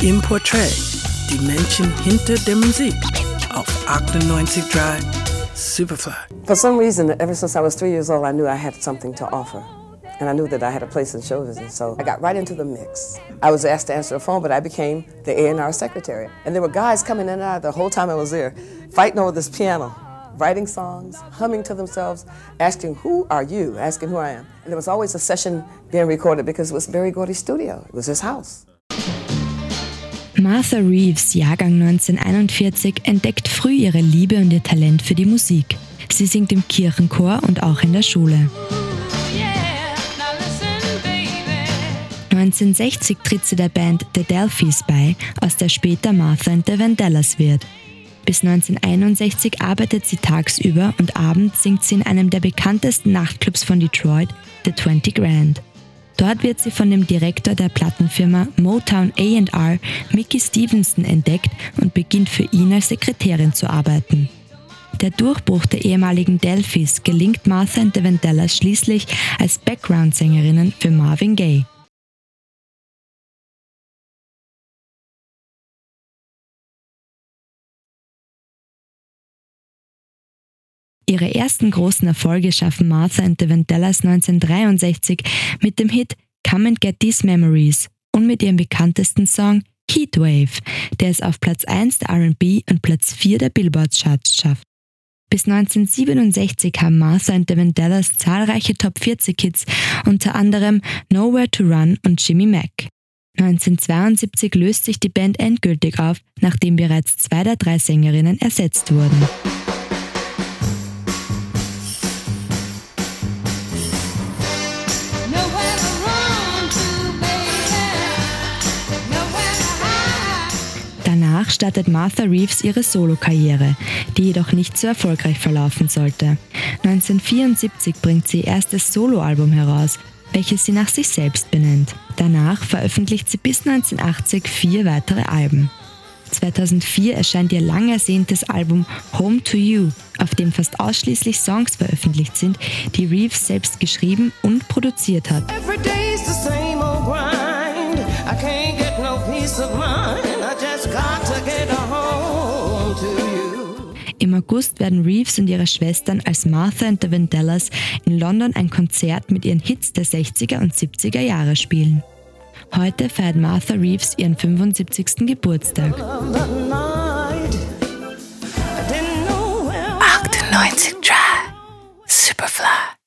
Im Portrait, die Menschen hinter der Musik auf 98 Drive Superfly. For some reason, ever since I was three years old, I knew I had something to offer. And I knew that I had a place in show business, so I got right into the mix. I was asked to answer the phone, but I became the A&R secretary. And there were guys coming in and out the whole time I was there, fighting over this piano, writing songs, humming to themselves, asking, who are you? Asking who I am. And there was always a session being recorded because it was Barry Gordy's studio. It was his house. Martha Reeves, Jahrgang 1941, entdeckt früh ihre Liebe und ihr Talent für die Musik. Sie singt im Kirchenchor und auch in der Schule. 1960 tritt sie der Band The Delphis bei, aus der später Martha and the Vandellas wird. Bis 1961 arbeitet sie tagsüber und abends singt sie in einem der bekanntesten Nachtclubs von Detroit, The 20 Grand. Dort wird sie von dem Direktor der Plattenfirma Motown AR, Mickey Stevenson, entdeckt und beginnt für ihn als Sekretärin zu arbeiten. Der Durchbruch der ehemaligen Delphis gelingt Martha and the Vandellas schließlich als Background-Sängerinnen für Marvin Gaye. Ihre ersten großen Erfolge schaffen Martha and the Vandellas 1963 mit dem Hit Come and Get These Memories und mit ihrem bekanntesten Song Heatwave, der es auf Platz 1 der RB und Platz 4 der Billboard-Charts schafft. Bis 1967 haben Martha and the Vandellas zahlreiche Top 40 Hits, unter anderem Nowhere to Run und Jimmy Mac. 1972 löst sich die Band endgültig auf, nachdem bereits zwei der drei Sängerinnen ersetzt wurden. Danach startet Martha Reeves ihre Solokarriere, die jedoch nicht so erfolgreich verlaufen sollte. 1974 bringt sie ihr erstes Soloalbum heraus, welches sie nach sich selbst benennt. Danach veröffentlicht sie bis 1980 vier weitere Alben. 2004 erscheint ihr lang ersehntes Album Home to You, auf dem fast ausschließlich Songs veröffentlicht sind, die Reeves selbst geschrieben und produziert hat. Im August werden Reeves und ihre Schwestern als Martha and the Vandellas in London ein Konzert mit ihren Hits der 60er und 70er Jahre spielen. Heute feiert Martha Reeves ihren 75. Geburtstag. 98 Drive Superfly.